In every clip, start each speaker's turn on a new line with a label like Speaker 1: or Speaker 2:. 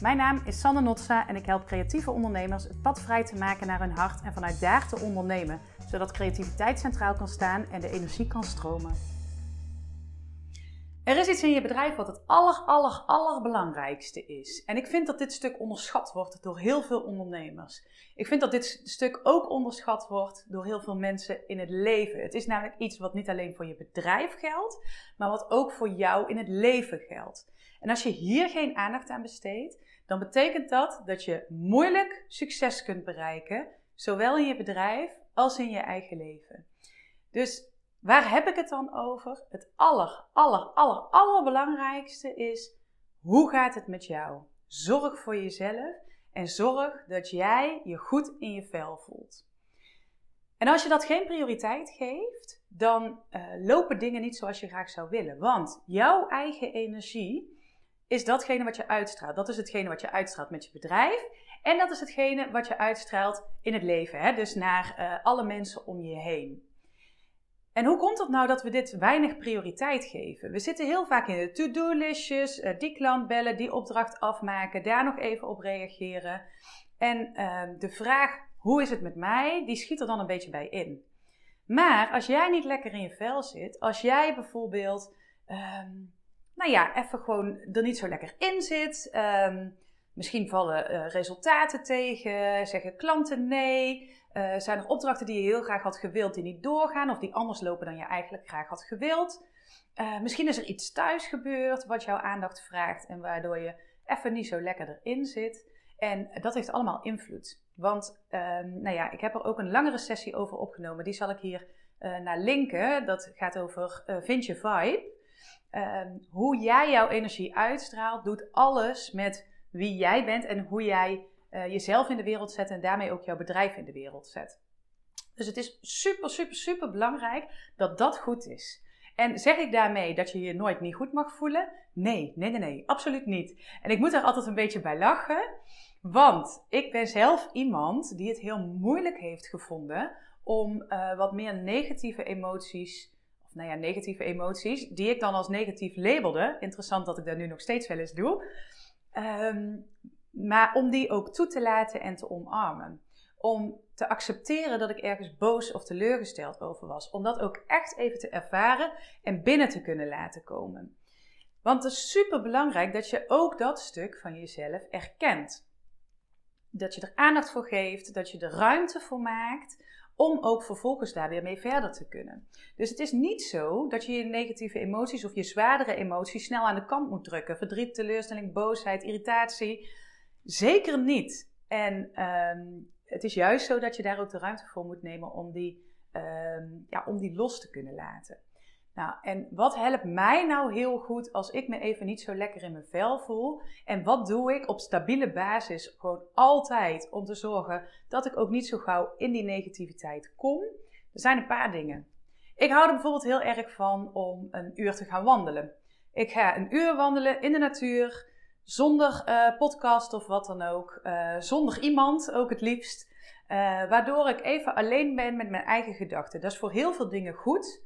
Speaker 1: Mijn naam is Sanne Notsa en ik help creatieve ondernemers het pad vrij te maken naar hun hart en vanuit daar te ondernemen, zodat creativiteit centraal kan staan en de energie kan stromen. Er is iets in je bedrijf wat het aller, aller, allerbelangrijkste is. En ik vind dat dit stuk onderschat wordt door heel veel ondernemers. Ik vind dat dit stuk ook onderschat wordt door heel veel mensen in het leven. Het is namelijk iets wat niet alleen voor je bedrijf geldt, maar wat ook voor jou in het leven geldt. En als je hier geen aandacht aan besteedt, dan betekent dat dat je moeilijk succes kunt bereiken, zowel in je bedrijf als in je eigen leven. Dus waar heb ik het dan over? Het aller, aller, aller, allerbelangrijkste is: hoe gaat het met jou? Zorg voor jezelf en zorg dat jij je goed in je vel voelt. En als je dat geen prioriteit geeft, dan uh, lopen dingen niet zoals je graag zou willen. Want jouw eigen energie is datgene wat je uitstraalt. Dat is hetgene wat je uitstraalt met je bedrijf. En dat is hetgene wat je uitstraalt in het leven. Hè? Dus naar uh, alle mensen om je heen. En hoe komt het nou dat we dit weinig prioriteit geven? We zitten heel vaak in de to-do-listjes, uh, die klant bellen, die opdracht afmaken, daar nog even op reageren. En uh, de vraag, hoe is het met mij, die schiet er dan een beetje bij in. Maar als jij niet lekker in je vel zit, als jij bijvoorbeeld um, nou ja, even gewoon er niet zo lekker in zit. Um, misschien vallen uh, resultaten tegen, zeggen klanten nee. Uh, zijn er opdrachten die je heel graag had gewild die niet doorgaan of die anders lopen dan je eigenlijk graag had gewild? Uh, misschien is er iets thuis gebeurd wat jouw aandacht vraagt en waardoor je even niet zo lekker erin zit. En dat heeft allemaal invloed. Want um, nou ja, ik heb er ook een langere sessie over opgenomen. Die zal ik hier naar linken. Dat gaat over Vind je Vibe. Ehm, hoe jij jouw energie uitstraalt, doet alles met wie jij bent en hoe jij uh, jezelf in de wereld zet en daarmee ook jouw bedrijf in de wereld zet. Dus het is super, super, super belangrijk dat dat goed is. En zeg ik daarmee dat je je nooit niet goed mag voelen? Nee, nee, nee, nee, absoluut niet. En ik moet er altijd een beetje bij lachen, want ik ben zelf iemand die het heel moeilijk heeft gevonden om uh, wat meer negatieve emoties nou ja, negatieve emoties, die ik dan als negatief labelde. Interessant dat ik dat nu nog steeds wel eens doe. Um, maar om die ook toe te laten en te omarmen. Om te accepteren dat ik ergens boos of teleurgesteld over was. Om dat ook echt even te ervaren en binnen te kunnen laten komen. Want het is super belangrijk dat je ook dat stuk van jezelf erkent. Dat je er aandacht voor geeft, dat je er ruimte voor maakt om ook vervolgens daar weer mee verder te kunnen. Dus het is niet zo dat je je negatieve emoties of je zwaardere emoties snel aan de kant moet drukken. Verdriet, teleurstelling, boosheid, irritatie. Zeker niet. En um, het is juist zo dat je daar ook de ruimte voor moet nemen om die, um, ja, om die los te kunnen laten. Nou, en wat helpt mij nou heel goed als ik me even niet zo lekker in mijn vel voel? En wat doe ik op stabiele basis gewoon altijd om te zorgen dat ik ook niet zo gauw in die negativiteit kom? Er zijn een paar dingen. Ik hou er bijvoorbeeld heel erg van om een uur te gaan wandelen. Ik ga een uur wandelen in de natuur, zonder uh, podcast of wat dan ook, uh, zonder iemand ook het liefst. Uh, waardoor ik even alleen ben met mijn eigen gedachten. Dat is voor heel veel dingen goed.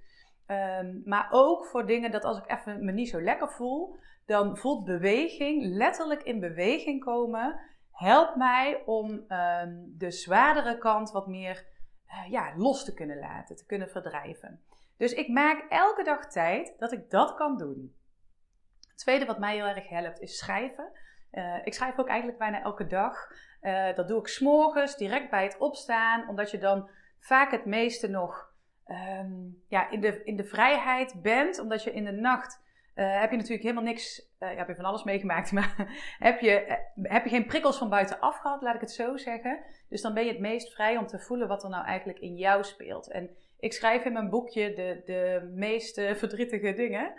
Speaker 1: Um, maar ook voor dingen dat als ik even me niet zo lekker voel, dan voelt beweging, letterlijk in beweging komen, helpt mij om um, de zwaardere kant wat meer ja, los te kunnen laten, te kunnen verdrijven. Dus ik maak elke dag tijd dat ik dat kan doen. Tweede wat mij heel erg helpt is schrijven. Uh, ik schrijf ook eigenlijk bijna elke dag. Uh, dat doe ik s'morgens, direct bij het opstaan, omdat je dan vaak het meeste nog um, ja, in, de, in de vrijheid bent, omdat je in de nacht uh, heb je natuurlijk helemaal niks, uh, je van alles meegemaakt, maar heb je, heb je geen prikkels van buitenaf gehad, laat ik het zo zeggen. Dus dan ben je het meest vrij om te voelen wat er nou eigenlijk in jou speelt. En ik schrijf in mijn boekje de, de meest verdrietige dingen.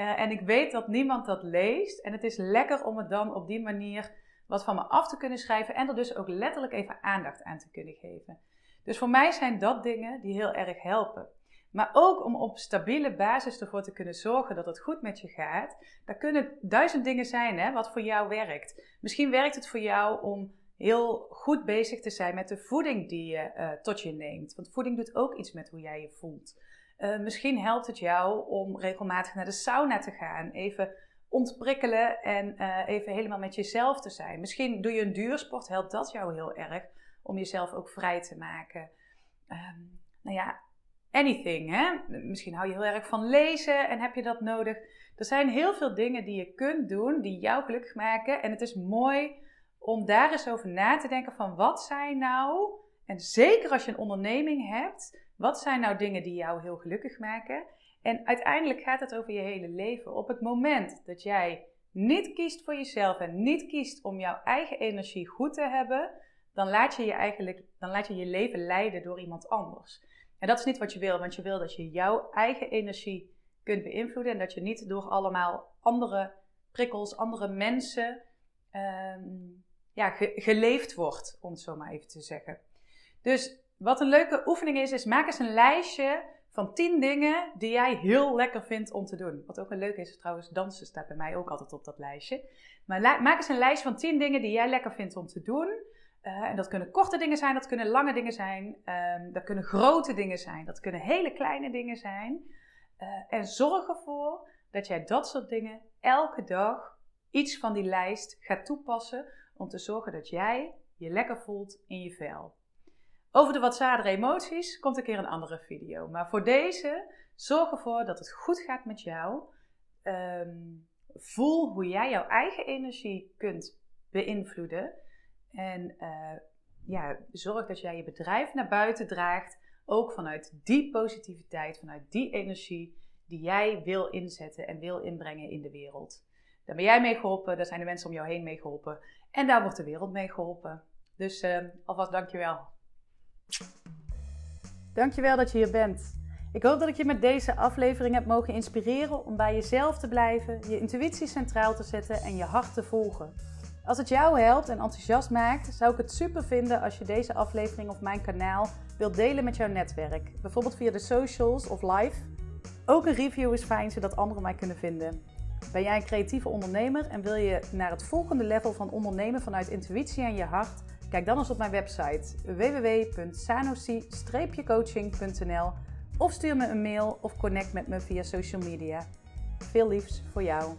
Speaker 1: En ik weet dat niemand dat leest. En het is lekker om het dan op die manier wat van me af te kunnen schrijven en er dus ook letterlijk even aandacht aan te kunnen geven. Dus voor mij zijn dat dingen die heel erg helpen. Maar ook om op stabiele basis ervoor te kunnen zorgen dat het goed met je gaat. Daar kunnen duizend dingen zijn hè, wat voor jou werkt. Misschien werkt het voor jou om heel goed bezig te zijn met de voeding die je uh, tot je neemt. Want voeding doet ook iets met hoe jij je voelt. Uh, misschien helpt het jou om regelmatig naar de sauna te gaan. Even ontprikkelen en eh, even helemaal met jezelf te zijn. Misschien doe je een duursport, helpt dat jou heel erg om jezelf ook vrij te maken. Um, nou ja, anything. Hè? Misschien hou je heel erg van lezen en heb je dat nodig. Er zijn heel veel dingen die je kunt doen die jou gelukkig maken. En het is mooi om daar eens over na te denken van wat zijn nou, en zeker als je een onderneming hebt, wat zijn nou dingen die jou heel gelukkig maken? En uiteindelijk gaat het over je hele leven. Op het moment dat jij niet kiest voor jezelf en niet kiest om jouw eigen energie goed te hebben, dan laat je je eigenlijk dan laat je je leven leiden door iemand anders. En dat is niet wat je wil, want je wil dat je jouw eigen energie kunt beïnvloeden en dat je niet door allemaal andere prikkels, andere mensen ehm, ja, geleefd wordt, om het zo maar even te zeggen. Dus wat een leuke oefening is, is maak eens een lijstje van 10 dingen die jij heel lekker vindt om te doen. Wat ook een leuke is, trouwens, dansen staat bij mij ook altijd op dat lijstje. Maar maak eens een lijstje van 10 dingen die jij lekker vindt om te doen. Uh, en dat kunnen korte dingen zijn, dat kunnen lange dingen zijn, um, dat kunnen grote dingen zijn, dat kunnen hele kleine dingen zijn. Uh, en zorg ervoor dat jij dat soort dingen elke dag iets van die lijst gaat toepassen om te zorgen dat jij je lekker voelt in je vel. Over de wat zwaardere emoties komt een keer een andere video. Maar voor deze, zorg ervoor dat het goed gaat met jou. Um, voel hoe jij jouw eigen energie kunt beïnvloeden. En uh, ja, zorg dat jij je bedrijf naar buiten draagt. Ook vanuit die positiviteit, vanuit die energie die jij wil inzetten en wil inbrengen in de wereld. Daar ben jij mee geholpen, daar zijn de mensen om jou heen mee geholpen. En daar wordt de wereld mee geholpen. Dus uh, alvast dankjewel. Dankjewel dat je hier bent. Ik hoop dat ik je met deze aflevering heb mogen inspireren om bij jezelf te blijven, je intuïtie centraal te zetten en je hart te volgen. Als het jou helpt en enthousiast maakt, zou ik het super vinden als je deze aflevering of mijn kanaal wilt delen met jouw netwerk. Bijvoorbeeld via de socials of live. Ook een review is fijn zodat anderen mij kunnen vinden. Ben jij een creatieve ondernemer en wil je naar het volgende level van ondernemen vanuit intuïtie en je hart? Kijk dan eens op mijn website www.sanosi-coaching.nl of stuur me een mail of connect met me via social media. Veel liefs voor jou.